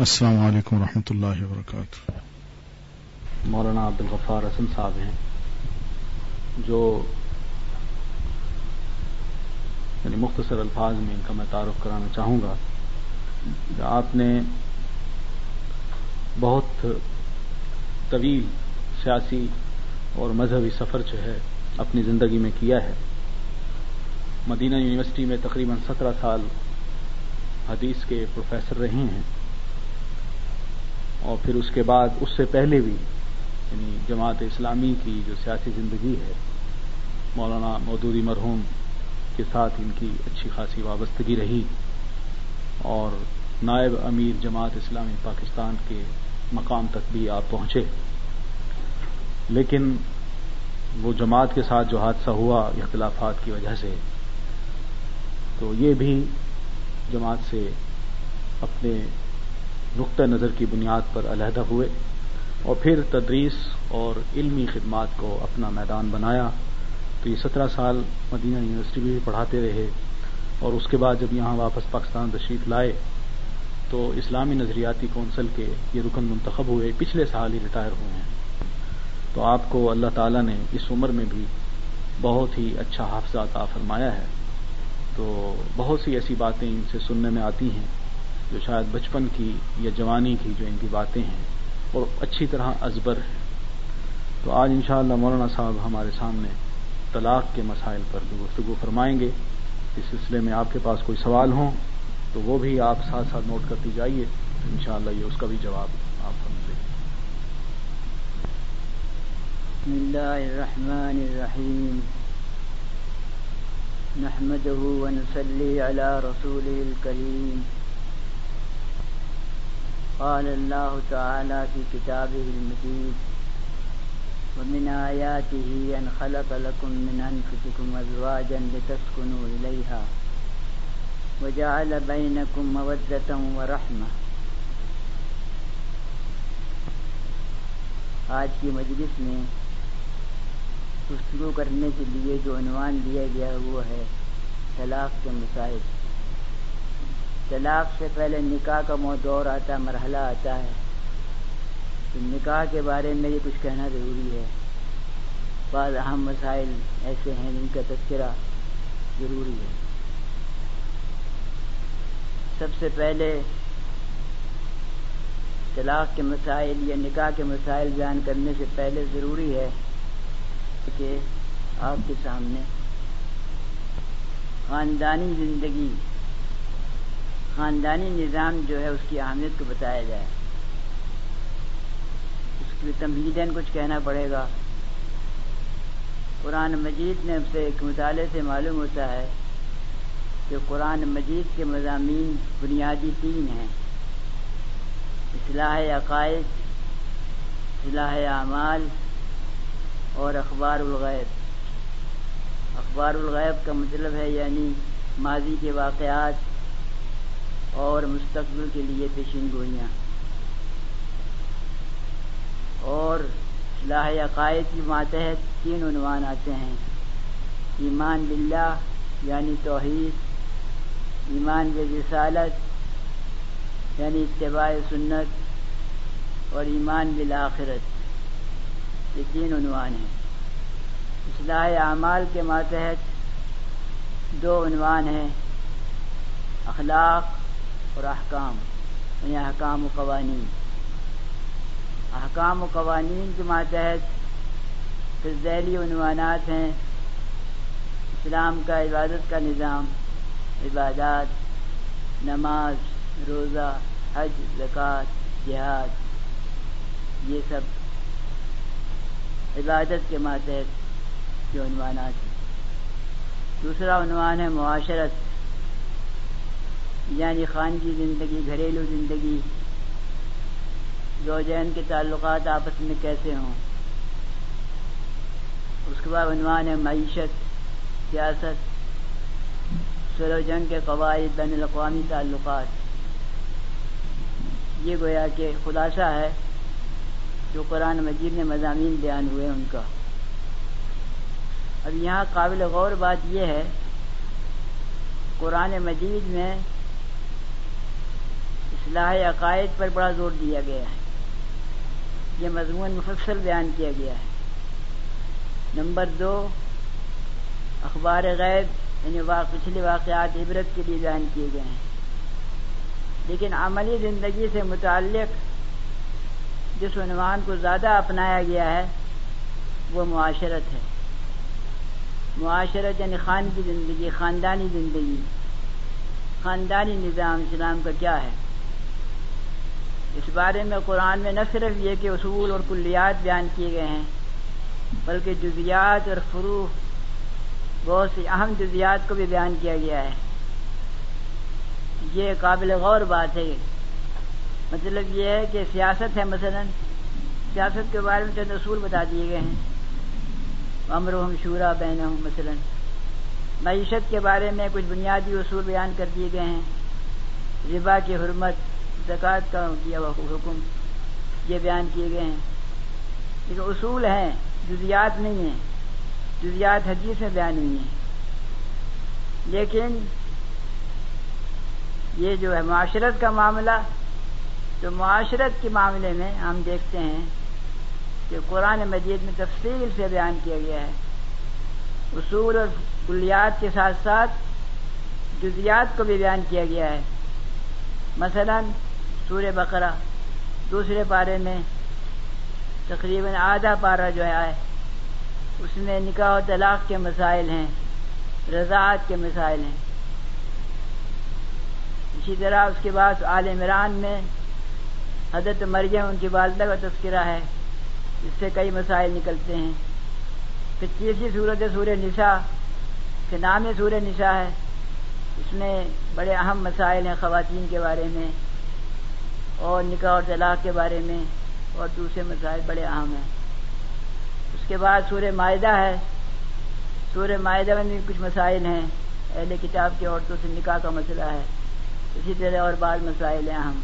السلام علیکم ورحمۃ اللہ وبرکاتہ۔ مولانا عبد الغفار حسن صاحب ہیں، جو یعنی مختصر الفاظ میں ان کا میں تعارف کرانا چاہوں گا آپ نے بہت طویل سیاسی اور مذہبی سفر جو ہے اپنی زندگی میں کیا ہے۔ مدینہ یونیورسٹی میں تقریباً سترہ سال حدیث کے پروفیسر رہے ہیں۔ اور پھر اس کے بعد اس سے پہلے بھی یعنی جماعت اسلامی کی جو سیاسی زندگی ہے، مولانا مودودی مرحوم کے ساتھ ان کی اچھی خاصی وابستگی رہی۔ اور نائب امیر جماعت اسلامی پاکستان کے مقام تک بھی آپ پہنچے۔ لیکن وہ جماعت کے ساتھ جو حادثہ ہوا اختلافات کی وجہ سے، تو یہ بھی جماعت سے اپنے نقطۂ نظر کی بنیاد پر علیحدہ ہوئے اور پھر تدریس اور علمی خدمات کو اپنا میدان بنایا تو یہ سترہ سال مدینہ یونیورسٹی بھی پڑھاتے رہے اور اس کے بعد جب یہاں واپس پاکستان تشریف لائے تو اسلامی نظریاتی کونسل کے یہ رکن منتخب ہوئے، پچھلے سال ہی ریٹائر ہوئے ہیں۔ تو آپ کو اللہ تعالیٰ نے اس عمر میں بھی بہت ہی اچھا حافظہ عطا فرمایا ہے۔ تو بہت سی ایسی باتیں ان سے سننے میں آتی ہیں۔ جو شاید بچپن کی یا جوانی کی جو ان کی باتیں ہیں اور اچھی طرح ازبر ہے تو آج انشاءاللہ مولانا صاحب ہمارے سامنے طلاق کے مسائل پر بھی گفتگو فرمائیں گے۔ اس سلسلے میں آپ کے پاس کوئی سوال ہوں تو وہ بھی آپ ساتھ ساتھ نوٹ کرتی جائیے۔ انشاءاللہ یہ اس کا بھی جواب آپ سمجھیں بسم اللہ الرحمن الرحیم۔ نحمده ونصلي على رسوله الكريم قال الله تعالى في كتابه المجيد ومن آياته أن خلق لكم من أنفسكم أزواجا لتسكنوا إليها وجعل بينكم مودة ورحمة آج کی مجلس میں گفتگو کرنے کے لیے جو عنوان دیا گیا وہ ہے طلاق کے مسائل طلاق سے پہلے نکاح کا دور آتا ہے، مرحلہ آتا ہے۔ تو نکاح کے بارے میں یہ کچھ کہنا ضروری ہے۔ بعض اہم مسائل ایسے ہیں جن کا تذکرہ ضروری ہے۔ سب سے پہلے طلاق کے مسائل یا نکاح کے مسائل بیان کرنے سے پہلے ضروری ہے کہ آپ کے سامنے خاندانی زندگی خاندانی نظام جو ہے، اس کی اہمیت کو بتایا جائے۔ اس کی تمہیدین کچھ کہنا پڑے گا۔ قرآن مجید میں سے ایک مطالعے سے معلوم ہوتا ہے کہ قرآن مجید کے مضامین بنیادی تین ہیں۔ اصلاح عقائد، اصلاح اعمال اور اخبار الغیب۔ اخبار الغیب کا مطلب ہے یعنی ماضی کے واقعات اور مستقبل کے لیے پیشین گوئیاں۔ اور صلاح عقائد کی ماتحت تین عنوان آتے ہیں۔ ایمان باللہ یعنی توحید۔ ایمان رسالت یعنی اتباع سنت۔ اور ایمان بالآخرت۔ یہ تین عنوان ہیں۔ اصلاح اعمال کے ماتحت دو عنوان ہیں۔ اخلاق اور احکام یعنی احکام و قوانین۔ احکام و قوانین کے ماتحت پھر ذیلی عنوانات ہیں۔ اسلام کا عبادت کا نظام، عبادات، نماز، روزہ، حج، زکوٰۃ، جہاد، یہ سب عبادت کے ماتحت جو عنوانات ہیں۔ دوسرا عنوان ہے معاشرت۔ یعنی خان کی زندگی، گھریلو زندگی، زوجین کے تعلقات آپس میں کیسے ہوں؟ اس کے بعد عنوان ہے معیشت، سیاست سلو جنگ کے قواعد، بین الاقوامی تعلقات۔ یہ گویا کہ خلاصہ ہے جو قرآن مجید میں مضامین بیان ہوئے ان کا۔ اب یہاں قابل غور بات یہ ہے، قرآن مجید میں اصلاح عقائد پر بڑا زور دیا گیا ہے۔ یہ مضمون مفصل بیان کیا گیا ہے۔ نمبر دو، اخبار غیب یعنی پچھلے واقعات عبرت کے لیے بیان کیے گئے ہیں۔ لیکن عملی زندگی سے متعلق جس عنوان کو زیادہ اپنایا گیا ہے، وہ معاشرت ہے۔ معاشرت یعنی خان کی زندگی، خاندانی زندگی۔ خاندانی نظام اسلام کا کیا ہے؟ اس بارے میں قرآن میں نہ صرف یہ کہ اصول اور کلیات بیان کیے گئے ہیں، بلکہ جزیات اور فروغ بہت سی اہم جزیات کو بھی بیان کیا گیا ہے۔ یہ قابل غور بات ہے۔ مطلب یہ ہے کہ سیاست ہے، مثلا سیاست کے بارے میں چند اصول بتا دیے گئے ہیں۔ امر ہم شورا بین ہوں مثلا۔ معیشت کے بارے میں کچھ بنیادی اصول بیان کر دیے گئے ہیں۔ ربا کی حرمت زکوٰۃ کا کیا ہوا حکم؟ یہ بیان کیے گئے ہیں۔ لیکن اصول ہیں، جزیات نہیں ہیں۔ جزیات حدیث میں بیان نہیں ہیں۔ لیکن یہ جو ہے معاشرت کا معاملہ تو معاشرت کے معاملے میں ہم دیکھتے ہیں کہ قرآن مجید میں تفصیل سے بیان کیا گیا ہے۔ اصول اور کلیات کے ساتھ ساتھ جزیات کو بھی بیان کیا گیا ہے۔ مثلا سور بقرہ دوسرے پارے میں تقریباً آدھا پارہ جو ہے اس میں نکاح و طلاق کے مسائل ہیں، رضاعت کے مسائل ہیں۔ اسی طرح اس کے بعد عال عمران میں حضرت مریم ان کی والدہ کا تذکرہ ہے، اس سے کئی مسائل نکلتے ہیں۔ پھر تیسری صورت سورہ نساء، کے نام سورہ نساء ہے، اس میں بڑے اہم مسائل ہیں خواتین کے بارے میں۔ اور نکاح اور طلاق کے بارے میں اور دوسرے مسائل بڑے اہم ہیں۔ اس کے بعد سورہ معاہدہ ہے۔ سورہ معاہدہ میں بھی کچھ مسائل ہیں۔ اہل کتاب کی عورتوں سے نکاح کا مسئلہ ہے۔ اسی طرح اور بعض مسائل ہیں اہم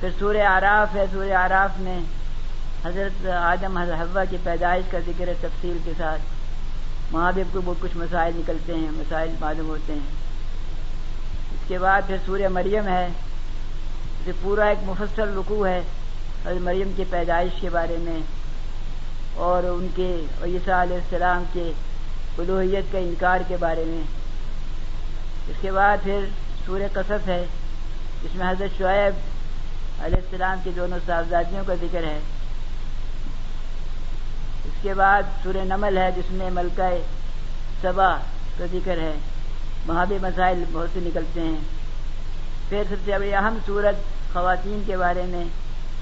پھر سورہ آراف ہے۔ سورہ آراف میں حضرت آدم حضرت کی پیدائش کا ذکر ہے تفصیل کے ساتھ۔ وہاں بھی کو کچھ مسائل نکلتے ہیں، مسائل معلوم ہوتے ہیں۔ اس کے بعد پھر سورہ مریم ہے۔ اسے پورا ایک مفصل رکوع ہے حضرت مریم کی پیدائش کے بارے میں اور ان کے عیسیٰ علیہ السلام کے الوحیت کا انکار کے بارے میں۔ اس کے بعد پھر سورہ قصص ہے جس میں حضرت شعیب علیہ السلام کی دونوں صاحبزادیوں کا ذکر ہے۔ اس کے بعد سورہ نمل ہے، جس میں ملکہ صبا کا ذکر ہے۔ وہاں بھی مسائل بہت سے نکلتے ہیں۔ پھر سب سے بڑی اہم صورت خواتین کے بارے میں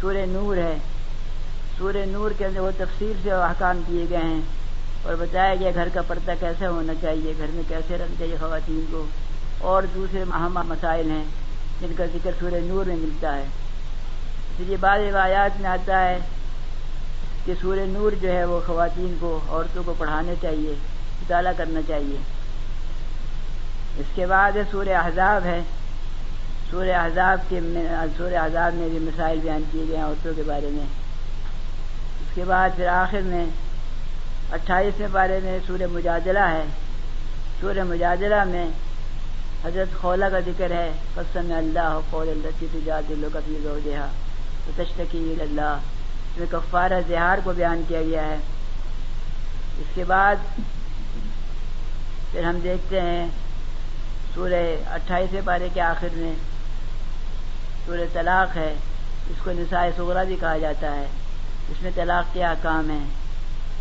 سورہ نور ہے۔ سورہ نور کے اندر وہ تفصیل سے احکام کیے گئے ہیں اور بتایا گیا گھر کا پردہ کیسے ہونا چاہیے، گھر میں کیسے رہنا چاہیے خواتین کو۔ اور دوسرے اہم مسائل ہیں جن کا ذکر سورہ نور میں ملتا ہے۔ پھر یہ بعض روایات میں آتا ہے کہ سورہ نور جو ہے وہ خواتین کو، عورتوں کو پڑھانا چاہیے مطالعہ کرنا چاہیے۔ اس کے بعد سورہ احزاب ہے۔ سورہ احزاب کے سورہ احزاب میں بھی مسائل بیان کیے گئے ہیں عورتوں کے بارے میں۔ اس کے بعد پھر آخر میں اٹھائیسویں بارے میں سورہ مجادلہ ہے۔ سورہ مجادلہ میں حضرت خولا کا ذکر ہے۔ قسم اللہ قول الرسی تجاد القفی زوجہ تشتکی اللہ۔ اس میں کفارہ زہار کو بیان کیا گیا ہے۔ اس کے بعد پھر ہم دیکھتے ہیں سورہ اٹھائیسویں پارے کے آخر میں سورہ طلاق ہے، اس کو نسائے سغرا بھی کہا جاتا ہے۔ اس میں طلاق کے احکام ہیں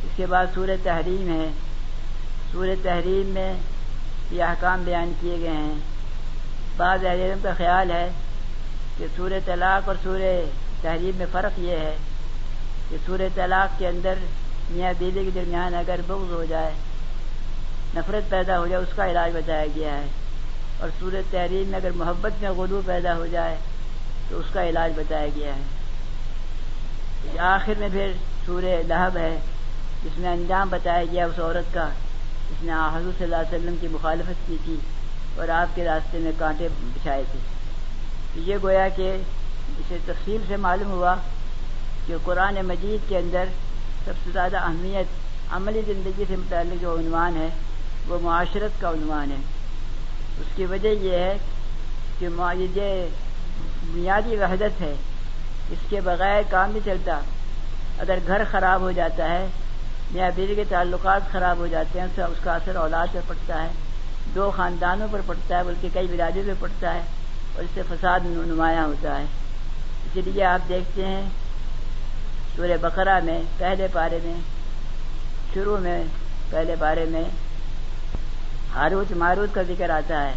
اس کے بعد سورہ تحریم ہے۔ سورہ تحریم میں یہ احکام بیان کیے گئے ہیں۔ بعض علم کا خیال ہے کہ سورہ طلاق اور سورہ تحریم میں فرق یہ ہے کہ سورہ طلاق کے اندر میاں بیوی کے درمیان اگر بغض ہو جائے، نفرت پیدا ہو جائے، اس کا علاج بتایا گیا ہے۔ اور سورہ تحریر میں اگر محبت میں غلو پیدا ہو جائے تو اس کا علاج بتایا گیا ہے۔ آخر میں پھر سورہ لہب ہے، جس میں انجام بتایا گیا اس عورت کا، جس نے حضور صلی اللہ علیہ وسلم کی مخالفت کی تھی اور آپ کے راستے میں کانٹے بچھائے تھے۔ یہ گویا کہ اسے تفصیل سے معلوم ہوا کہ قرآن مجید کے اندر سب سے زیادہ اہمیت عملی زندگی سے متعلق جو عنوان ہے، وہ معاشرت کا عنوان ہے۔ اس کی وجہ یہ ہے کہ بنیادی وحدت ہے۔ اس کے بغیر کام نہیں چلتا۔ اگر گھر خراب ہو جاتا ہے میاں بیوی کے تعلقات خراب ہو جاتے ہیں اس کا اثر اولاد پر پڑتا ہے، دو خاندانوں پر پڑتا ہے، بلکہ کئی برادری پہ پڑتا ہے، اور اس سے فساد نمایاں ہوتا ہے۔ اسی لیے آپ دیکھتے ہیں، سورہ بقرہ میں پہلے پارے میں، شروع میں پہلے بارے میں ہاروت ماروت کا ذکر آتا ہے۔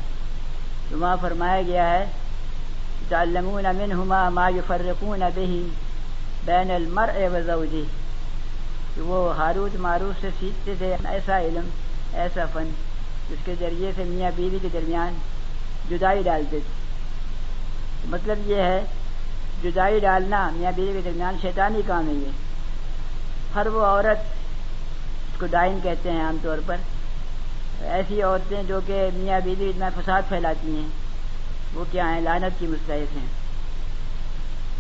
تو وہاں فرمایا گیا ہے تعلمون منهما ما يفرقون به بین المرء وزوجه. کہ وہ ہاروت ماروت سے سیکھتے تھے، ایسا علم، ایسا فن، جس کے ذریعے سے میاں بیوی کے درمیان جدائی ڈالتے تھے۔ مطلب یہ ہے، جدائی ڈالنا میاں بیوی کے درمیان شیطانی کام ہے۔ یہ ہر وہ عورت اس کو ڈائن کہتے ہیں عام طور پر، ایسی عورتیں جو کہ میاں بیوی اتنا فساد پھیلاتی ہیں۔ وہ کیا ہیں؟ لانت کی مستحق ہیں۔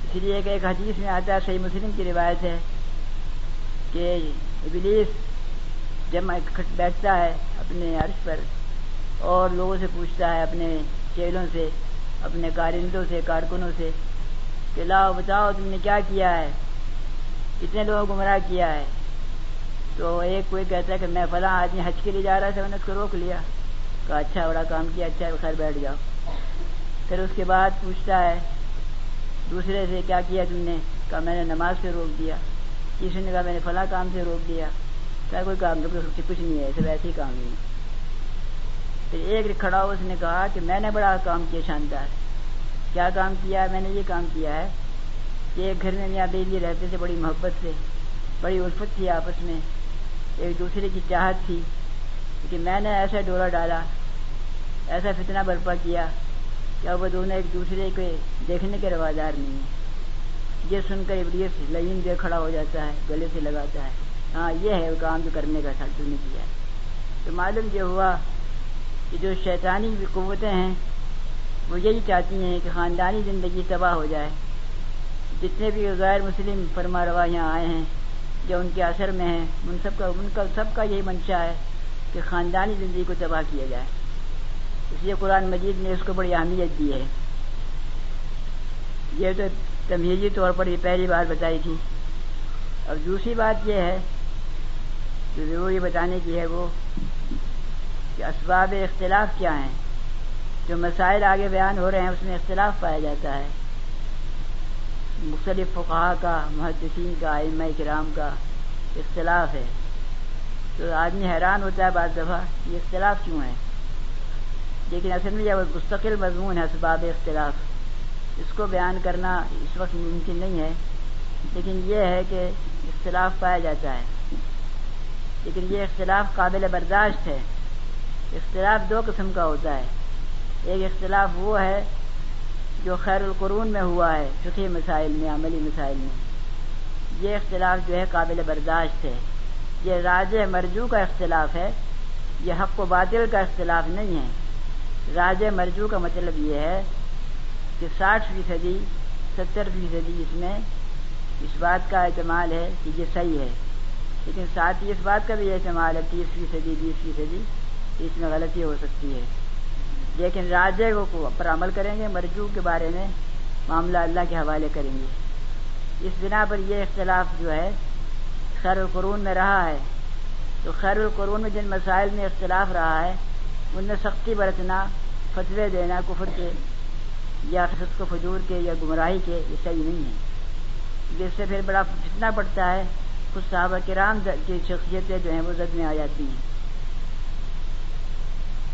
اس لیے کہ ایک حدیث میں آتا ہے، صحیح مسلم کی روایت ہے کہ ابلیس جب بیٹھتا ہے اپنے عرش پر اور لوگوں سے پوچھتا ہے اپنے چیلوں سے، اپنے کارندوں سے، کارکنوں سے کہ لاؤ بتاؤ تم نے کیا کیا ہے؟ کتنے لوگوں گمراہ کیا ہے؟ تو ایک کوئی کہتا ہے کہ میں فلاں آدمی حج کے لیے جا رہا تھا، میں نے اس کو روک لیا۔ کہا اچھا بڑا کام کیا اچھا خیر بیٹھ جاؤ۔ پھر اس کے بعد پوچھتا ہے، دوسرے سے کیا کیا تم نے؟ کہا، میں نے نماز سے روک دیا۔ تیسرے نے کہا، میں نے فلاں کام سے روک دیا۔ کیا کوئی کام تو کچھ نہیں ہے سب ایسے ہی کام نہیں پھر ایک کھڑا ہو اس نے کہا کہ، میں نے بڑا کام کیا شاندار۔ کیا کام کیا؟ ہے میں نے یہ کام کیا ہے کہ ایک گھر میں میاں بیوی رہتے تھے، بڑی محبت سے، بڑی الفت تھی آپس میں۔ ایک دوسرے کی چاہت تھی کہ میں نے ایسا ڈورا ڈالا، ایسا فتنہ برپا کیا۔ کہ وہ دونوں ایک دوسرے کے دیکھنے کے روادار نہیں ہیں۔ یہ سن کر ابلیس لئیم دے کھڑا ہو جاتا ہے، گلے سے لگاتا ہے۔ ہاں یہ ہے وہ کام جو کرنے کا ساتھ نے کیا ہے۔ تو معلوم یہ ہوا کہ جو شیطانی قوتیں ہیں، وہ یہی چاہتی ہیں کہ خاندانی زندگی تباہ ہو جائے۔ جتنے بھی غیر مسلم فرما روا یہاں آئے ہیں، جو ان کے اثر میں ہیں، ان سب کا، ان کا، سب کا یہی منشا ہے کہ خاندانی زندگی کو تباہ کیا جائے۔ اس لیے قرآن مجید نے اس کو بڑی اہمیت دی ہے۔ یہ تو تمیزی طور پر یہ پہلی بار بتائی تھی۔ اور دوسری بات یہ ہے جو ضروری بتانے کی ہے وہ کہ اسباب اختلاف کیا ہیں۔ جو مسائل آگے بیان ہو رہے ہیں، اس میں اختلاف پایا جاتا ہے۔ مختلف فقہ کا، محدثین کا علم کرام کا اختلاف ہے۔ تو آدمی حیران ہوتا ہے بعض دفعہ یہ اختلاف کیوں ہے؟ لیکن اصل میں یہ مستقل مضمون ہے اسباب اختلاف، اس کو بیان کرنا اس وقت ممکن نہیں ہے، لیکن یہ ہے کہ اختلاف پایا جاتا ہے۔ لیکن یہ اختلاف قابل برداشت ہے۔ اختلاف دو قسم کا ہوتا ہے۔ ایک اختلاف وہ ہے جو خیر القرون میں ہوا ہے فقی مسائل میں، عملی مسائل میں۔ یہ اختلاف جو ہے قابل برداشت ہے۔ یہ راج مرجو کا اختلاف ہے، یہ حق و باطل کا اختلاف نہیں ہے۔ راج مرجو کا مطلب یہ ہے کہ ساٹھ فیصدی، ستر فیصدی اس میں اس بات کا اعتماد ہے کہ یہ صحیح ہے۔ لیکن ساتھ ہی اس بات کا بھی اعتماد ہے، تیس فیصدی، بیس فیصدی اس میں غلطی ہو سکتی ہے۔ لیکن راجے کو پر عمل کریں گے، مرجو کے بارے میں معاملہ اللہ کے حوالے کریں گے۔ اس بنا پر یہ اختلاف جو ہے، خیر القرون میں رہا ہے۔ تو خیر القرون میں جن مسائل میں اختلاف رہا ہے، ان میں سختی برتنا فتوے دینا کفر کے، یا خصت کو فجور کے، یا گمراہی کے، یہ صحیح نہیں ہے۔ جس سے پھر بڑا فتنا پڑتا ہے کچھ صحابہ کرام کی شخصیتیں جو ہیں وہ زد میں آ جاتی ہیں۔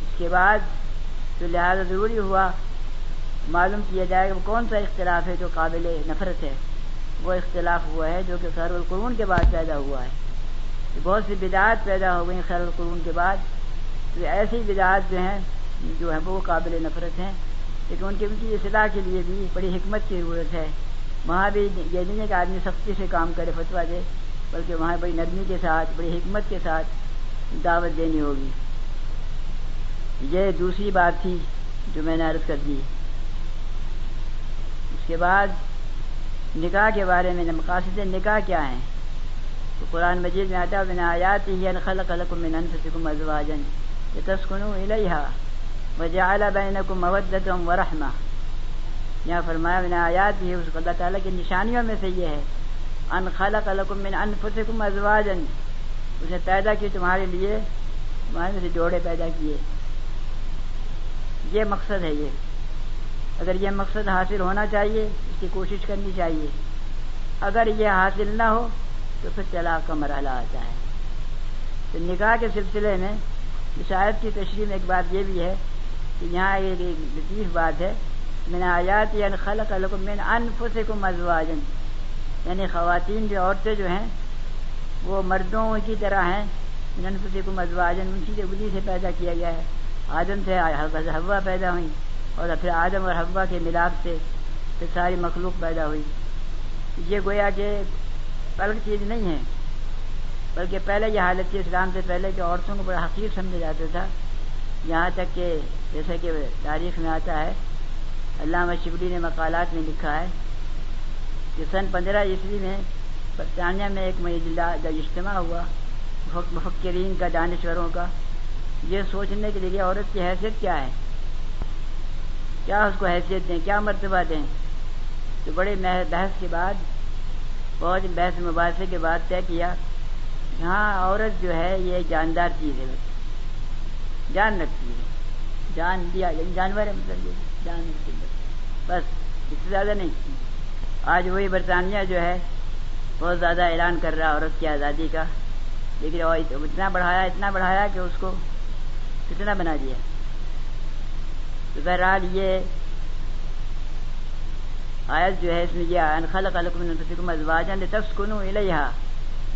اس کے بعد تو لہٰذا ضروری ہوا، معلوم کیا جائے کہ وہ کون سا اختلاف ہے جو قابل نفرت ہے۔ وہ اختلاف ہوا ہے جو کہ خیر القرون کے بعد پیدا ہوا ہے۔ بہت سی بدعات پیدا ہو گئی خیر القرون کے بعد۔ تو ایسی بدعات جو ہیں جو ہیں وہ قابل نفرت ہیں، لیکن ان کی ان کی اصلاح کے لیے بھی بڑی حکمت کی ضرورت ہے۔ وہاں بھی یہ نہیں ہے کہ آدمی سختی سے کام کرے فتوا دے، بلکہ وہاں بڑی نرمی کے ساتھ، بڑی حکمت کے ساتھ دعوت دینی ہوگی۔ یہ دوسری بات تھی جو میں نے عرض کر دی۔ اس کے بعد نکاح کے بارے میں، مقاصد نکاح کیا ہیں؟ تو قرآن مجید میں آتا بنا آیات ہی خلق القم انفسکم ازواجن یہ تسکنو الیہا وجعل بینکم مودتا ورحمہ یہاں فرمایا میں نے آیات بھی اس اللہ تعالیٰ کی نشانیوں میں سے یہ ہے۔ ان خلق لکم من انفسکم ازواجن اس نے پیدا کی تمہارے لیے، تمہارے میں سے جوڑے پیدا کیے۔ یہ مقصد ہے یہ۔ اگر یہ مقصد حاصل ہونا چاہیے، اس کی کوشش کرنی چاہیے۔ اگر یہ حاصل نہ ہو، تو پھر طلاق کا مرحلہ آتا ہے۔ تو نکاح کے سلسلے میں شاید کی تشریح میں ایک بات یہ بھی ہے کہ یہاں ایک لطیف بات ہے میں نے آیات یعنی خلق میں انفس کو مزواجن یعنی خواتین جو عورتیں جو ہیں، وہ مردوں کی طرح ہیں انفس کو مزواجن ان کی اگلی سے پیدا کیا گیا ہے، آدم سے ہوا پیدا ہوئی اور پھر آدم اور ہوا کے ملاپ سے پھر ساری مخلوق پیدا ہوئی۔ یہ گویا کہ الگ چیز نہیں ہے، بلکہ پہلے یہ حالت تھی اسلام سے پہلے کہ عورتوں کو بڑا حقیق سمجھا جاتا تھا۔ یہاں تک کہ جیسا کہ تاریخ میں آتا ہے، علامہ شبلی نے مقالات میں لکھا ہے کہ سن پندرہ عیسوی میں برطانیہ میں ایک جب اجتماع ہوا مفکرین کا، دانشوروں کا۔ یہ سوچنے کے لیے عورت کی حیثیت کیا ہے؟ کیا اس کو حیثیت دیں؟ کیا مرتبہ دیں؟ تو بڑے بحث کے بعد، بہت بحث مباحثے کے بعد طے کیا ہاں عورت جو ہے، یہ جاندار چیز ہے۔ جان رکھتی ہے۔ جان دیا یعنی جانور ہے مطلب یہ، جان بس، اس سے زیادہ نہیں۔ آج وہی برطانیہ جو ہے، بہت زیادہ اعلان کر رہا عورت کی آزادی کا۔ لیکن اتنا بڑھایا اتنا بڑھایا کہ اس کو کتنا بنا دیا۔ تو بہرحال یہ آیت جو ہے، اس میں یہ انخل قلق ازواجن تفسکن الیہا۔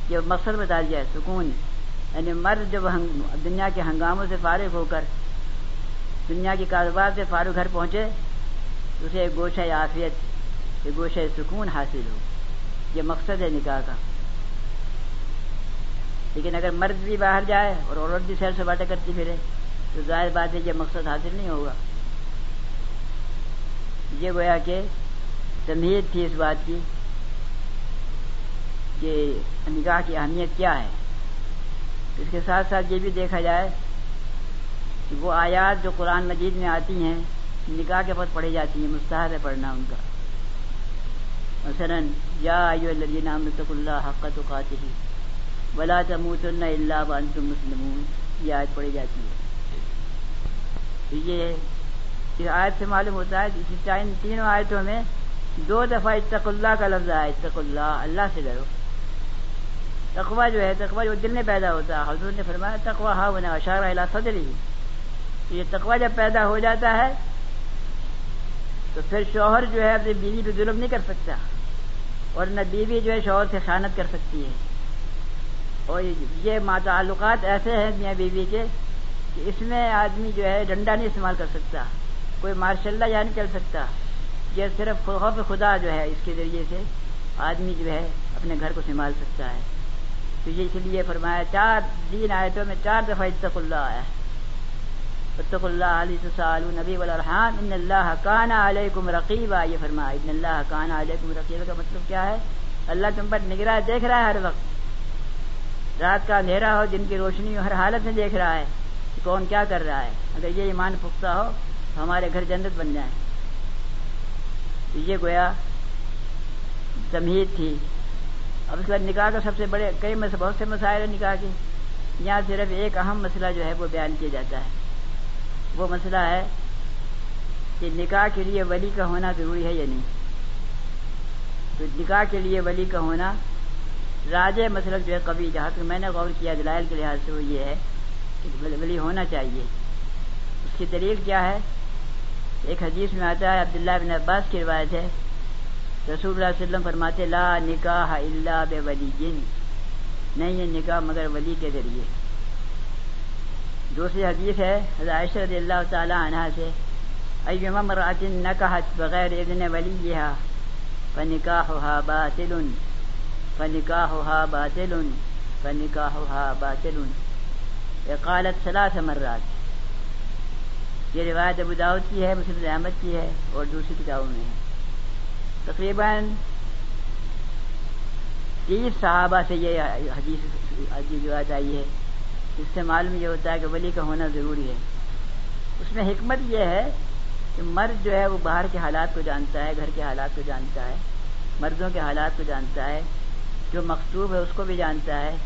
یہ مقصد بتا دیا ہے، سکون۔ یعنی مرد جب دنیا کے ہنگاموں سے فارغ ہو کر، دنیا کے کاروبار سے فارغ گھر پہنچے، تو اسے ایک گوشہ عافیت، ایک گوشہ سکون حاصل ہو۔ یہ مقصد ہے نکاح کا۔ لیکن اگر مرد بھی باہر جائے اور عورت بھی سیر سپاٹا کرتی پھرے، تو ظاہر بات ہے یہ مقصد حاصل نہیں ہوگا۔ یہ گویا کہ تمہید تھی اس بات کی کہ نکاح کی اہمیت کیا ہے۔ اس کے ساتھ ساتھ یہ بھی دیکھا جائے کہ وہ آیات جو قرآن مجید میں آتی ہیں، نکاح کے پاس پڑھی جاتی ہیں مستحد ہے پڑھنا ان کا۔ مثلا، یا آئیو الذین آمنوا اللہ حق تقاتہ ولا تموتن الا وانتم مسلمون۔ یہ آیت پڑھی جاتی ہے۔ یہ اس آیت سے معلوم ہوتا ہے کہ ان تینوں آیتوں میں دو دفعہ اتق اللہ کا لفظ آیا اتق اللہ اللہ سے ڈرو۔ تقوا جو ہے تقوا جو دل میں پیدا ہوتا ہے۔ حضور نے فرمایا تقوا ہاں وہ اشارہ اللہ صدر ہی یہ تقوا جب پیدا ہو جاتا ہے، تو پھر شوہر جو ہے اپنی بیوی پہ ظلم نہیں کر سکتا، اور نہ بیوی جو ہے شوہر سے خیانت کر سکتی ہے۔ اور یہ تعلقات ایسے ہیں میاں بیوی کے، کہ اس میں آدمی جو ہے ڈنڈا نہیں استعمال کر سکتا، کوئی ماشاء اللہ یا نہیں چل سکتا یہ صرف خوف خدا جو ہے اس کے ذریعے سے آدمی جو ہے اپنے گھر کو سنبھال سکتا ہے۔ تو یہ اس لیے فرمایا چار دین آیتوں میں چار دفعہ اتق اللہ آیا ہے۔ اتق اللہ علیہ سال نبی والرحان ان اللہ کانا علیکم رقیبہ یہ فرمایا۔ ان اللہ کانا علیکم رقیبہ کا مطلب کیا ہے؟ اللہ تم پر نگراہ دیکھ رہا ہے ہر وقت۔ رات کا اندھیرا ہو جن کی روشنی ہر حالت میں دیکھ رہا ہے کہ کون کیا کر رہا ہے۔ اگر یہ ایمان پختہ ہو تو ہمارے گھر جنت بن جائیں یہ گویا تمہید تھی۔ اب اس کے بعد نکاح کا سب سے بڑے کئی بہت سے مسائل ہیں نکاح کے۔ یہاں صرف ایک اہم مسئلہ جو ہے وہ بیان کیا جاتا ہے۔ وہ مسئلہ ہے کہ نکاح کے لیے ولی کا ہونا ضروری ہے یا نہیں۔ تو نکاح کے لیے ولی کا ہونا راج مسلک جو ہے کبھی جہاں تک میں نے غور کیا دلائل کے لحاظ سے وہ یہ ہے کہ ولی ہونا چاہیے۔ اس کی دلیل کیا ہے؟ ایک حدیث میں آتا ہے، عبداللہ بن عباس کی روایت ہے۔ رسول اللہ علیہ وسلم فرماتے لا نکاح اللہ بے ولی جن نہیں ہے نکاح مگر ولی کے ذریعے۔ دوسری حدیث ہے، حضرت رضی اللہ تعالی عنہ سے ایما مراتن نکحت بغیر اذن ولی فنکاحها باطل فنکاحها باطل فنکاحها باطل۔ قالت ثلاث مرات۔ یہ روایت ابو داود کی ہے، مسلم احمد کی ہے اور دوسری کتابوں میں ہے۔ تقریباً تیس صحابہ سے یہ حدیث عجیب روایت آئی ہے، اس سے معلوم یہ ہوتا ہے کہ ولی کا ہونا ضروری ہے۔ اس میں حکمت یہ ہے کہ مرد جو ہے وہ باہر کے حالات کو جانتا ہے، گھر کے حالات کو جانتا ہے، مردوں کے حالات کو جانتا ہے، جو مقصوب ہے اس کو بھی جانتا ہے۔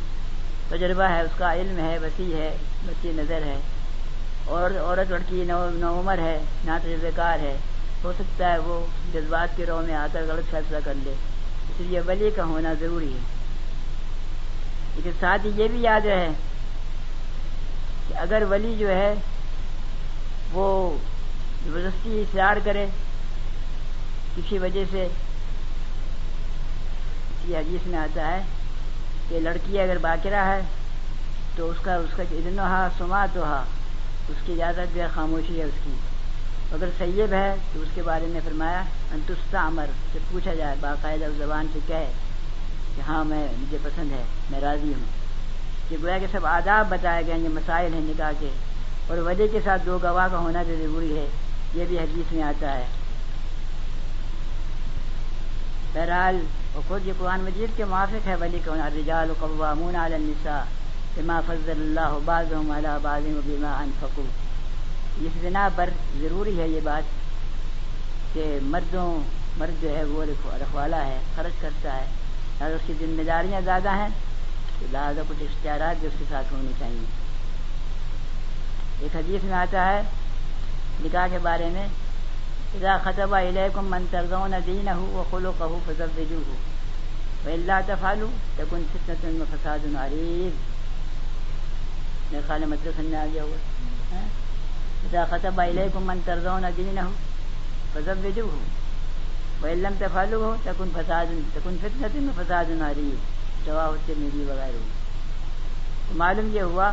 تجربہ ہے، اس کا علم ہے، وسیع ہے وسیع نظر ہے۔ اور عورت لڑکی، نو عمر ہے نہ تجربے کار ہے۔ ہو سکتا ہے وہ جذبات کے رو میں آ کر غلط فیصلہ کر لے۔ اس لیے ولی کا ہونا ضروری ہے۔ لیکن ساتھ ہی یہ بھی یاد رہے کہ اگر ولی جو ہے وہ زبردستی اصرار کرے کسی وجہ سے کسی حدیث میں آتا ہے کہ لڑکی اگر باقرہ ہے تو اس کا اس کا ادن ہا، سما تو ہا، اس کی اجازت جو ہے خاموشی ہے اس کی۔ اگر سیب ہے تو اس کے بارے میں فرمایا انتستا امر سے پوچھا جائے، باقاعدہ اس زبان سے کہے کہ ہاں میں، مجھے پسند ہے، میں راضی ہوں۔ کہ گویا کہ سب آداب بتائے گئے ہیں، یہ مسائل ہیں نکاح کے۔ اور وجہ کے ساتھ دو گواہ کا ہونا بھی ضروری ہے۔ یہ بھی حدیث میں آتا ہے۔ بہرحال اور خود یہ قرآن مجید کے موافق ہے، ولی کون رجال قوامون علی النساء بما فضل اللہ بعضهم على بعض وبما انفقوا۔ اس بنا پر ضروری ہے یہ بات کہ مردوں مرد جو ہے وہ رکھوالا ہے، خرچ کرتا ہے۔ اور اس کی ذمہ داریاں زیادہ ہیں تو لہٰذا کچھ اختیارات بھی اس کے ساتھ ہونے چاہیے۔ ایک حدیث میں آتا ہے نکاح کے بارے میں، اذا خطبہ علیکم من ترضون دینہ وخلقہ فزوجوہ وإلا تفعلوا تكن فتنة وفساد عريض میرے خیال مطلب سمجھ آ گیا ہوا۔ اذا خطب علیکم من ترضون دینہ فزوجوہ وإن لم تفعلوا تكن فساد تكن فتنة وفساد عريض رواہ الترمذی وغیرہ تو معلوم یہ ہوا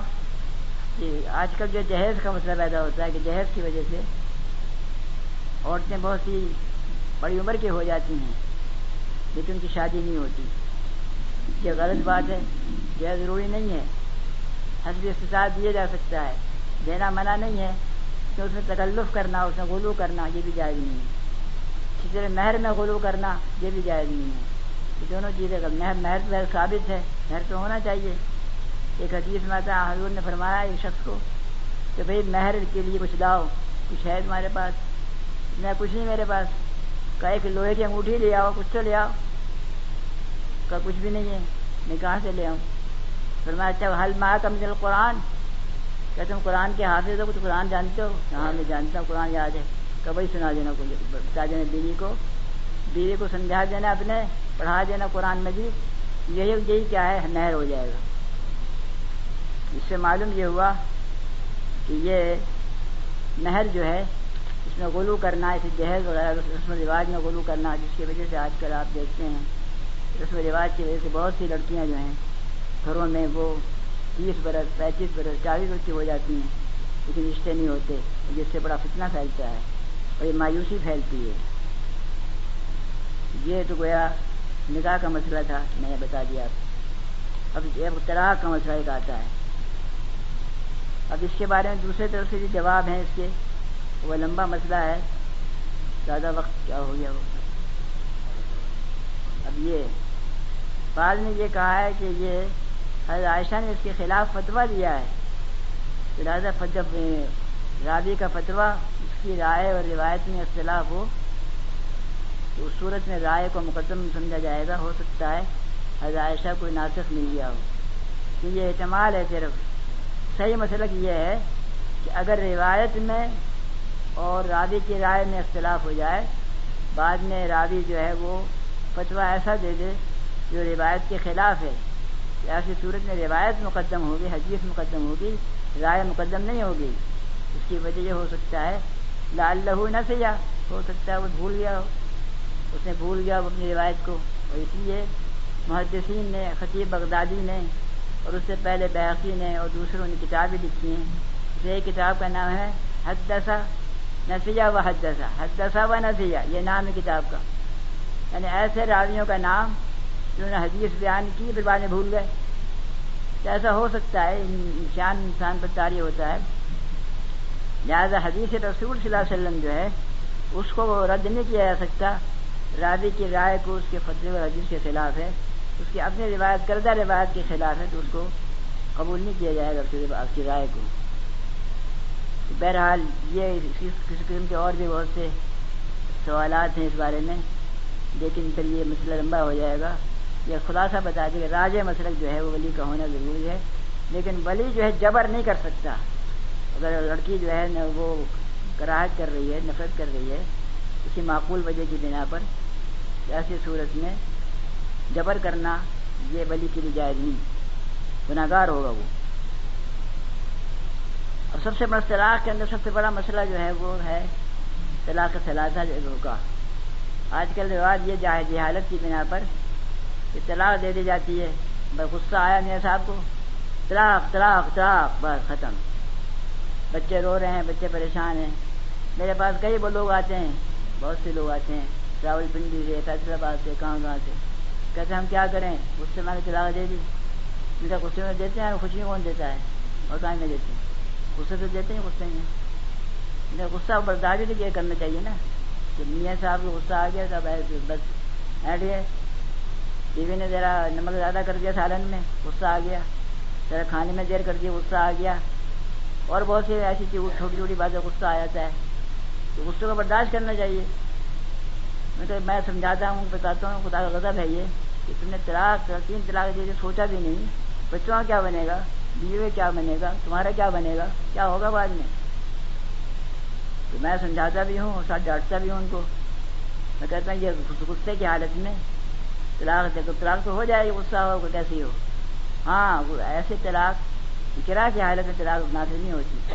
کہ آج کل جو جہیز کا مسئلہ پیدا ہوتا ہے کہ جہیز کی وجہ سے عورتیں بہت سی بڑی عمر کی ہو جاتی ہیں، لیکن ان کی شادی نہیں ہوتی۔ یہ غلط بات ہے، یہ ضروری نہیں ہے۔ حسب استطاعت دیا جا سکتا ہے، دینا منع نہیں ہے۔ کہ اس میں تکلف کرنا، اس میں غلو کرنا، یہ بھی جائز نہیں ہے۔ اسی طرح مہر میں غلو کرنا، یہ بھی جائز نہیں ہے۔ یہ دونوں چیزیں مہر مہر تو ثابت ہے، مہر تو ہونا چاہیے۔ ایک حدیث میں آتا حضور نے فرمایا اس شخص کو کہ بھائی مہر کے لیے کچھ لاؤ، کچھ ہے تمہارے پاس؟ میں کچھ نہیں میرے پاس۔ کہا کہ لوہے کی انگوٹھی لے آؤ، کچھ تو لے آؤ۔ کا کچھ بھی نہیں ہے، میں کہاں سے لے آؤں؟ پھر میں اچھا حل ماں کا مجھے قرآن کیا تم قرآن کے حافظ ہو کچھ قرآن جانتے ہو؟ ہاں میں جانتا ہوں، قرآن یاد ہے۔ کبھی سنا دینا کو بتا دینا بیوی کو۔ بیوی کو سمجھا دینا اپنے، پڑھا دینا قرآن مجید۔ یہی یہی کیا ہے؟ نہر ہو جائے گا۔ اس سے معلوم یہ ہوا کہ یہ نہر جو ہے، اس میں غلو کرنا اسے جہیز وغیرہ رسم و رواج میں غلو کرنا، جس کی وجہ سے آج کل آپ دیکھتے ہیں۔ رسم و رواج کی وجہ سے بہت سی لڑکیاں جو ہیں، گھروں میں وہ تیس برس، پینتیس برس، چالیس برس کی ہو جاتی ہیں۔ لیکن رشتے نہیں ہوتے جس سے بڑا فتنہ پھیلتا ہے، اور یہ مایوسی پھیلتی ہے۔ یہ تو گویا نگاہ کا مسئلہ تھا، میں نے بتا دیا۔ اب طرح کا مسئلہ ایک آتا ہے۔ اب اس کے بارے میں دوسرے طرف سے جو جواب ہیں اس کے، وہ لمبا مسئلہ ہے۔ زیادہ وقت کیا ہو گیا؟ وہ اب یہ بعض نے یہ کہا ہے کہ یہ حضرت عائشہ نے اس کے خلاف فتویٰ دیا ہے۔ لہٰذا جب رابی کا فتویٰ، اس کی رائے اور روایت میں اختلاف ہو، تو اس صورت میں رائے کو مقدم سمجھا جائے گا، ہو سکتا ہے حضرت عائشہ کوئی ناسخ مل گیا ہو۔ یہ اعتماد ہے صرف۔ صحیح مسئلہ یہ ہے کہ اگر روایت میں اور راوی کی رائے میں اختلاف ہو جائے، بعد میں راوی جو ہے وہ فتویٰ ایسا دے دے جو روایت کے خلاف ہے۔ ایسی صورت میں روایت مقدم ہوگی، حدیث مقدم ہوگی، رائے مقدم نہیں ہوگی۔ اس کی وجہ یہ ہو سکتا ہے لا اللہ نہ سیا ہو سکتا ہے وہ بھول گیا ہو۔ اس نے بھول گیا اپنی روایت کو۔ اور اس لیے محدثین نے، خطیب بغدادی نے، اور اس سے پہلے بیقی نے اور دوسروں نے کتابیں لکھی ہیں۔ اسے ایک کتاب کا نام ہے، حدثہ نسیہ و حدثہ۔ حدثہ و نسیہ یہ نام ہے کتاب کا۔ یعنی ایسے راویوں کا نام جنہوں نے حدیث بیان کی پھر بعد میں بھول گئے۔ تو ایسا ہو سکتا ہے؟ انسان انسان پر تاری ہوتا ہے۔ لہٰذا حدیث رسول صلی اللہ علیہ وسلم جو ہے، اس کو رد نہیں کیا جا سکتا۔ راوی کی رائے کو اس کے فتح و حدیث کے خلاف ہے۔ اس کی اپنی روایت، کردہ روایت کے خلاف ہے، تو اس کو قبول نہیں کیا جائے گا آپ کی رائے کو۔ بہرحال یہ کسی قسم کے اور بھی بہت سے سوالات ہیں اس بارے میں، لیکن پھر یہ مسئلہ لمبا ہو جائے گا۔ یہ خلاصہ بتا دیں کہ راج مسلک جو ہے وہ ولی کا ہونا ضروری ہے، لیکن ولی جو ہے جبر نہیں کر سکتا۔ اگر لڑکی جو ہے نا وہ کراہٹ کر رہی ہے، نفرت کر رہی ہے کسی معقول وجہ کی بنا پر ایسی صورت میں جبر کرنا یہ ولی کے لیے جائز نہیں گناگار ہوگا وہ۔ اور سب سے بڑا طلاق کے اندر سب سے بڑا مسئلہ جو ہے وہ ہے طلاق سلاسہ جو کا۔ آج کل رواج یہ جائے حالت کی بنا پر کہ طلاق دے دی جاتی ہے۔ بس غصہ آیا میرے صاحب کو۔ طلاق طلاق طلاق بس ختم۔ بچے رو رہے ہیں، بچے پریشان ہیں۔ میرے پاس کئی وہ لوگ آتے ہیں۔ بہت سے لوگ آتے ہیں۔ راول پنڈی سے فیصلہ آباد سے کہاں کہاں سے۔ کہتے ہم کیا کریں؟ اس سے میں نے طلاق دے دی۔ ان کا غصے میں دیتے ہیں خوشی کون دیتا ہے؟ اور کہاں میں دیتے ہیں۔ غصے تو دیتے ہیں، غصے میں۔ غصہ برداشت بھی کرنا چاہیے نا۔ کہ میاں صاحب کو غصہ آ گیا تھا بس ایڈ ہے ٹی وی نے ذرا نمک زیادہ کر دیا سالن میں، غصہ آ گیا۔ ذرا کھانے میں دیر کر دیا غصہ آ گیا۔ اور بہت سی ایسی چیز، چھوٹی چھوٹی باتیں غصہ آ جاتا ہے۔ تو غصے کو برداشت کرنا چاہیے۔ میں تو، میں سمجھاتا ہوں، بتاتا ہوں، خدا کا غضب ہے یہ کہ تم نے طلاق، تین طلاق دے سوچا بھی نہیں۔ بچوں کا کیا بنے گا؟ بیوے کیا بنے گا؟ تمہارا کیا بنے گا؟ کیا ہوگا بعد میں؟ تو میں سمجھاتا بھی ہوں اور ساتھ ڈانٹتا بھی ہوں ان کو۔ میں کہتا ہوں، یہ غصے کی حالت میں طلاق دے تو طلاق تو ہو جائے گی، غصہ ہو کیسی ہو؟ ہاں ایسے طلاق، اقرا کی حالت میں طلاق نافذ نہیں ہوتی۔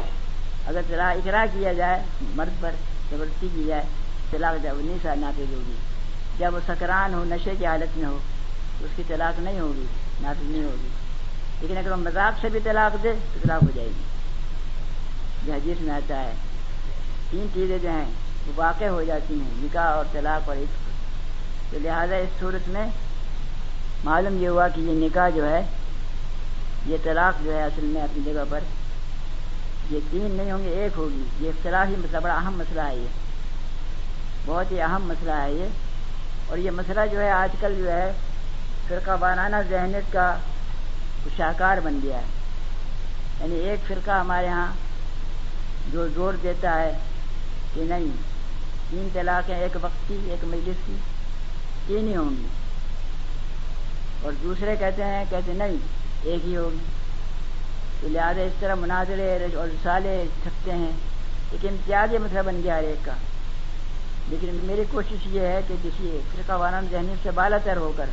اگر طلاق اقرا کیا جائے، مرد پر زبردستی کی جائے، طلاق جب انیس سال نافذ ہوگی۔ جب وہ سکران ہو، نشے کی حالت میں ہو تو اس کی طلاق نہیں ہوگی، نافذ نہیں ہوگی۔ لیکن اگر وہ مذاق سے بھی طلاق دے، تو طلاق ہو جائے گی۔ یہ حدیث میں آتا ہے۔ تین چیزیں جو ہیں، وہ واقع ہو جاتی ہیں، نکاح اور طلاق اور عشق۔ تو لہٰذا اس صورت میں معلوم یہ ہوا کہ یہ نکاح جو ہے، یہ طلاق جو ہے اصل میں اپنی جگہ پر یہ تین نہیں ہوں گے، ایک ہوگی۔ یہ اختلافی مسئلہ، بڑا اہم مسئلہ ہے یہ۔ بہت ہی اہم مسئلہ ہے یہ۔ اور یہ مسئلہ جو ہے، آج کل جو ہے، فرقہ وارانہ ذہنیت کا شاہکار بن گیا ہے۔ یعنی ایک فرقہ ہمارے ہاں جو زور دیتا ہے کہ نہیں، تین طلاقیں ایک وقت کی، ایک مجلس کی۔ تین ہی ہوں گی۔ اور دوسرے کہتے ہیں، کہتے نہیں، ایک ہی ہوگی۔ تو لہٰذا اس طرح مناظرے اور رسالے تھکتے ہیں۔ ایک امتیازی مسئلہ مطلب بن گیا ہر ایک کا۔ لیکن میری کوشش یہ ہے کہ کسی فرقہ واران ذہنی سے بالا تر ہو کر،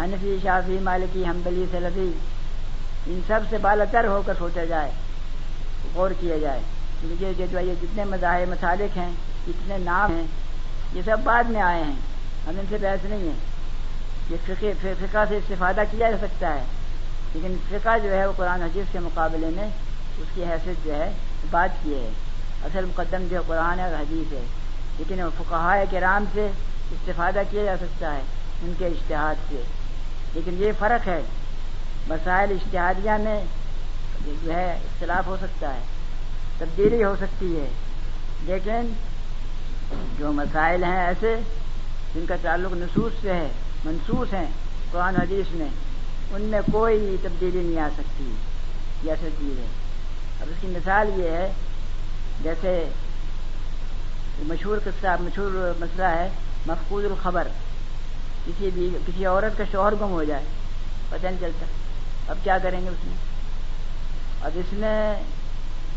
حنفی شافی مالکی حمبلی سلفی، ان سب سے بالا تر ہو کر سوچا جائے، غور کیا جائے۔ کیونکہ جو یہ جتنے مذاہب مسالک ہیں، جتنے نام ہیں، یہ سب بعد میں آئے ہیں۔ ہم ان سے بحث نہیں ہے یہ فقہ سے استفادہ کیا جا سکتا ہے، لیکن فقہ جو ہے وہ قرآن حجیز کے مقابلے میں اس کی حیثیت جو ہے، بات کی ہے۔ اصل مقدم جو قرآن اور حدیث ہے۔ لیکن فقہ کے رام سے استفادہ کیا جا سکتا ہے، ان کے اشتہاد سے۔ لیکن یہ فرق ہے، مسائل اشتہادیہ میں جو ہے اختلاف ہو سکتا ہے، تبدیلی ہو سکتی ہے۔ لیکن جو مسائل ہیں ایسے جن کا تعلق نصوص سے ہے، منصوص ہیں، قرآن حدیث میں، ان میں کوئی تبدیلی نہیں آ سکتی، یہ اصل چیز ہے۔ اب اس کی مثال یہ ہے، جیسے مشہور قصہ، مشہور مسئلہ ہے، مفقود الخبر۔ کسی بھی، کسی عورت کا شوہر گم ہو جائے، پتہ نہیں چلتا۔ اب کیا کریں گے اس میں؟ اب اس میں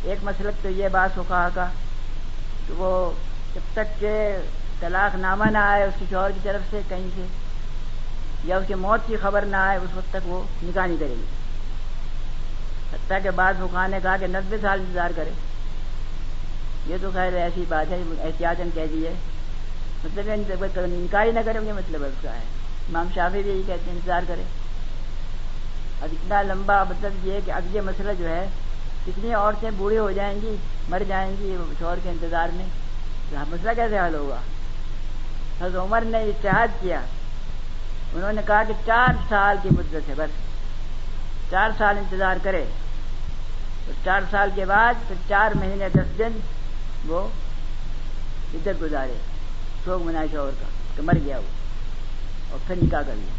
ایک مسلک تو یہ بات ہو کہا کا، کہ وہ جب تک کہ طلاق نامہ نہ آئے، اس کی شوہر کی طرف سے کہیں سے یا اس کی موت کی خبر نہ آئے، اس وقت تک وہ نکاح نہیں کرے گی۔ حتیٰ کہ بعض حکام نے کہا کہ نبے سال انتظار کرے۔ یہ تو خیر ایسی بات ہے احتیاط کہہ دی ہے۔ مطلب نکاح ہی نہ کرے مجھے مطلب اس کا ہے۔ امام شافی بھی یہی کہتے ہیں، انتظار کرے۔ اب اتنا لمبا مطلب یہ کہ اب یہ مسئلہ جو ہے، کتنی عورتیں بوڑھی ہو جائیں گی، مر جائیں گی شوہر کے انتظار میں؟ مسئلہ کیسے حل ہوگا؟ حضرت عمر نے اتحاد کیا۔ انہوں نے کہا کہ چار سال کی مدت ہے بس۔ چار سال انتظار کرے۔ تو چار سال کے بعد پھر چار مہینے دس دن وہ عزت گزارے۔ شوق منائے شوہر کا کہ مر گیا وہ۔ اور پھر نکاح کر لیا۔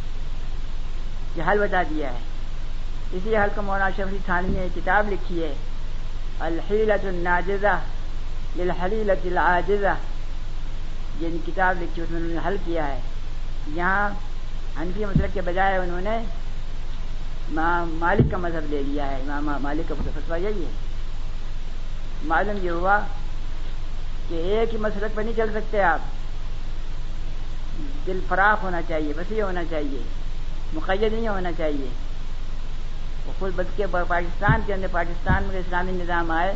یہ حل بتا دیا ہے۔ اسی حل کا مولانا شفری تھان نے کتاب لکھی ہے۔ الحیلت الناجزہ للحلیلت العاجزہ۔ یہ کتاب لکھی اس میں انہوں نے حل کیا ہے۔ یہاں حنفی مسلک کے بجائے انہوں نے مالک کا مذہب لے لیا ہے۔ امام مالک کا فتوا یہی ہے۔ معلوم یہ ہوا کہ ایک ہی مسلک پہ نہیں چل سکتے آپ۔ دل فراخ ہونا چاہیے، وسیع ہونا چاہیے، مقید نہیں ہونا چاہیے۔ وہ خود بد کے پاکستان کے اندر پاکستان میں اسلامی نظام آئے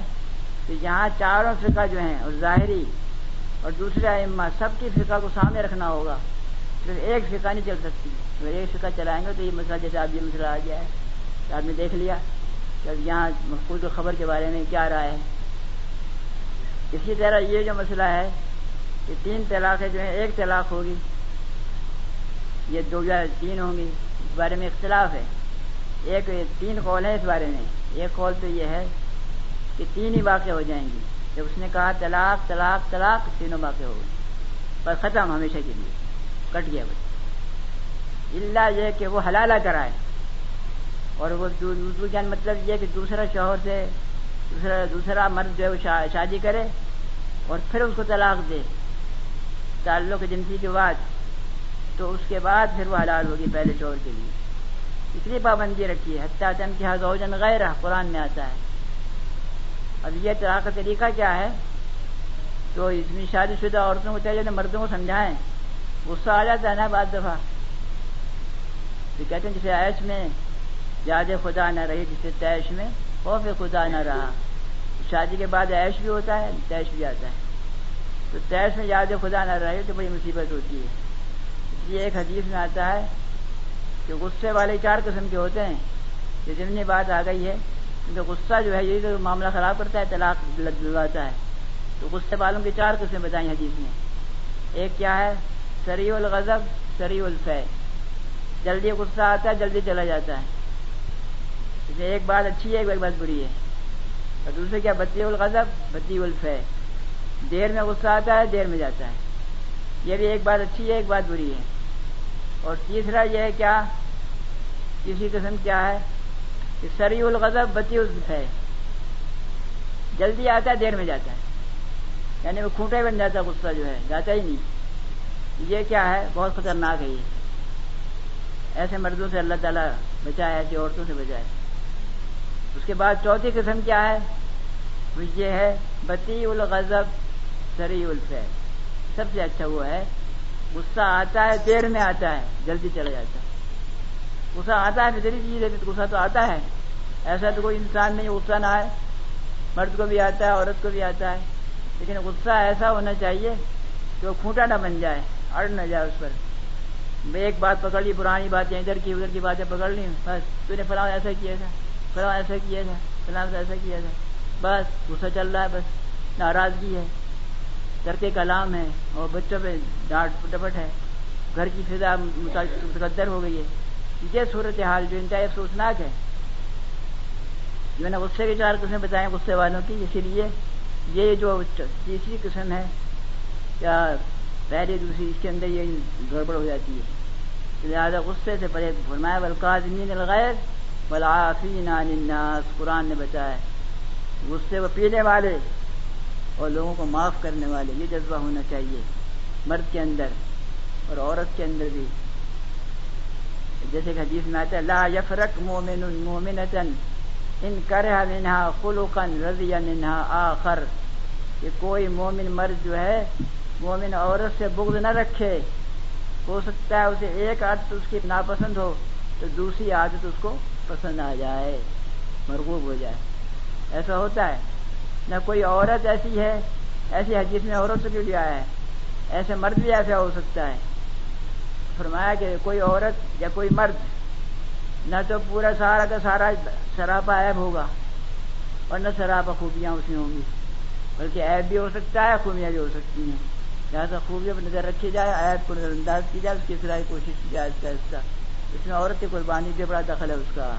کہ جہاں چاروں فقہ جو ہیں، اور ظاہری اور دوسرے اما سب کی فقہ کو سامنے رکھنا ہوگا۔ صرف ایک فقہ نہیں چل سکتی۔ اگر ایک فقہ چلائیں گے تو یہ مسئلہ جیسے آپ یہ مسئلہ آ گیا ہے، آپ نے دیکھ لیا۔ کہ یہاں محفوظ خبر کے بارے میں کیا رہا ہے۔ اسی طرح یہ جو مسئلہ ہے کہ تین طلاقیں جو ہیں، ایک طلاق ہوگی، یہ دو یا تین ہوں گی، اس بارے میں اختلاف ہے۔ ایک تین قول ہیں اس بارے میں۔ ایک قول تو یہ ہے کہ تین ہی واقع ہو جائیں گی۔ جب اس نے کہا طلاق طلاق طلاق تینوں واقع ہو گئی پر ختم ہمیشہ کے لیے۔ کٹ گیا بچہ اللہ یہ کہ وہ حلالہ کرائے اور وہ جان مطلب یہ کہ دوسرا شوہر سے دوسرا دوسرا مرد جو ہے وہ شادی کرے اور پھر اس کو طلاق دے۔ تعلق جنسی کے بعد تو اس کے بعد پھر وہ حلال ہوگی پہلے شوہر کے لیے۔ اس لیے پابندی رکھی ہے۔ حتیٰ چند کی حضوجن غیر قرآن میں آتا ہے۔ اب یہ طلاق کا طریقہ کیا ہے؟ تو اس میں شادی شدہ عورتوں کو چاہیے مردوں کو سمجھائیں۔ غصہ آ جاتا ہے نا بعض دفعہ۔ تو کہتے ہیں جسے عیش میں یاد خدا نہ رہی جسے تیش میں خوف خدا نہ رہا۔ شادی کے بعد عیش بھی ہوتا ہے تیش بھی آتا ہے۔ تو تیش میں یاد خدا نہ رہے تو بڑی مصیبت ہوتی ہے۔ اس لیے ایک حدیث میں آتا ہے کہ غصے والے چار قسم کے ہوتے ہیں۔ یہ ضمنی بات آ گئی ہے۔ کیونکہ غصہ جو ہے یہی تو معاملہ خراب کرتا ہے، طلاق دلواتا ہے۔ تو غصے والوں کی چار قسمیں بتائیں حدیث میں۔ ایک کیا ہے؟ سری الغضب سری الفے۔ جلدی غصہ آتا ہے، جلدی چلا جاتا ہے۔ اس ایک بات اچھی ہے، ایک بات بری ہے۔ اور دوسرے کیا؟ بتی الغضب بتی الفے۔ دیر میں غصہ آتا ہے، دیر میں جاتا ہے۔ یہ بھی ایک بات اچھی ہے، ایک بات بری ہے۔ اور تیسرا یہ ہے کیا؟ کسی قسم کیا ہے؟ کہ سری الغضب بتی الفے جلدی آتا ہے، دیر میں جاتا ہے۔ یعنی وہ کھوٹے بن جاتا ہے غصہ جو ہے، جاتا ہی نہیں۔ یہ کیا ہے؟ بہت خطرناک ہے یہ۔ ایسے مردوں سے اللہ تعالیٰ بچائے، ایسی عورتوں سے بچائے۔ اس کے بعد چوتھی قسم کیا ہے؟ وہ یہ ہے، بتی الغضب سری الفے سب سے اچھا وہ ہے، غصہ آتا ہے، دیر میں آتا ہے، جلدی چلا جاتا ہے۔ غصہ آتا ہے فطری چیز ہے غصہ تو آتا ہے۔ ایسا تو کوئی انسان نہیں، غصہ نہ آئے۔ مرد کو بھی آتا ہے، عورت کو بھی آتا ہے۔ لیکن غصہ ایسا ہونا چاہیے کہ وہ کھوٹا نہ بن جائے، اڑ نہ جائے اس پر۔ میں ایک بات پکڑ لی، پرانی باتیں، ادھر کی ادھر کی باتیں پکڑ لی۔ بس، تو نے فلاں ایسا کیا تھا، فلاں ایسا کیا تھا، فلاں ایسا کیا تھا۔ بس، غصہ چل رہا ہے، بس۔ ناراضگی ہے۔ ترک کلام ہے اور بچوں پہ ڈانٹ ڈپٹ ہے۔ گھر کی فضا متقدر ہو گئی ہے۔ یہ صورت حال جو انتہائی افسوسناک ہے۔ جو نے غصے کے چار قسمیں بتائیں غصے والوں کی، اسی لیے یہ جو تیسری قسم ہے کیا پہلے دوسری، اس کے اندر یہ گڑبڑ ہو جاتی ہے۔ لہٰذا غصے سے پہلے فرمایا بلکازمین الغیر بلافین الناس۔ قرآن نے بتایا، غصے کو پینے والے اور لوگوں کو معاف کرنے والے، یہ جذبہ ہونا چاہیے۔ مرد کے اندر اور عورت کے اندر بھی۔ جیسے کہ حدیث میں آتا ہے، لا یفرق مومن مومنتن ان کرہ منہا خلقن رضی منہا آخر، کہ کوئی مومن مرد جو ہے، مومن عورت سے بغض نہ رکھے۔ ہو سکتا ہے اسے ایک عادت اس کی ناپسند ہو، تو دوسری عادت اس کو پسند آ جائے، مرغوب ہو جائے۔ ایسا ہوتا ہے۔ نہ کوئی عورت ایسی ہے، ایسی حدیث میں عورت سے بھی لیا ہے؟ ایسے مرد بھی ایسا ہو سکتا ہے۔ فرمایا کہ کوئی عورت یا کوئی مرد نہ تو پورا سارا کا سارا سراپا عیب ہوگا اور نہ سراپا خوبیاں اس میں ہوں گی، بلکہ عیب بھی ہو سکتا ہے، خوبیاں بھی ہو سکتی ہیں۔ لہٰذا خوبیاں پر نظر رکھی جائے، عیب کو نظر انداز کی جائے، اس کی طرح کوشش کی جائے اس کا اس میں عورت کی قربانی بھی بڑا دخل ہے اس کا۔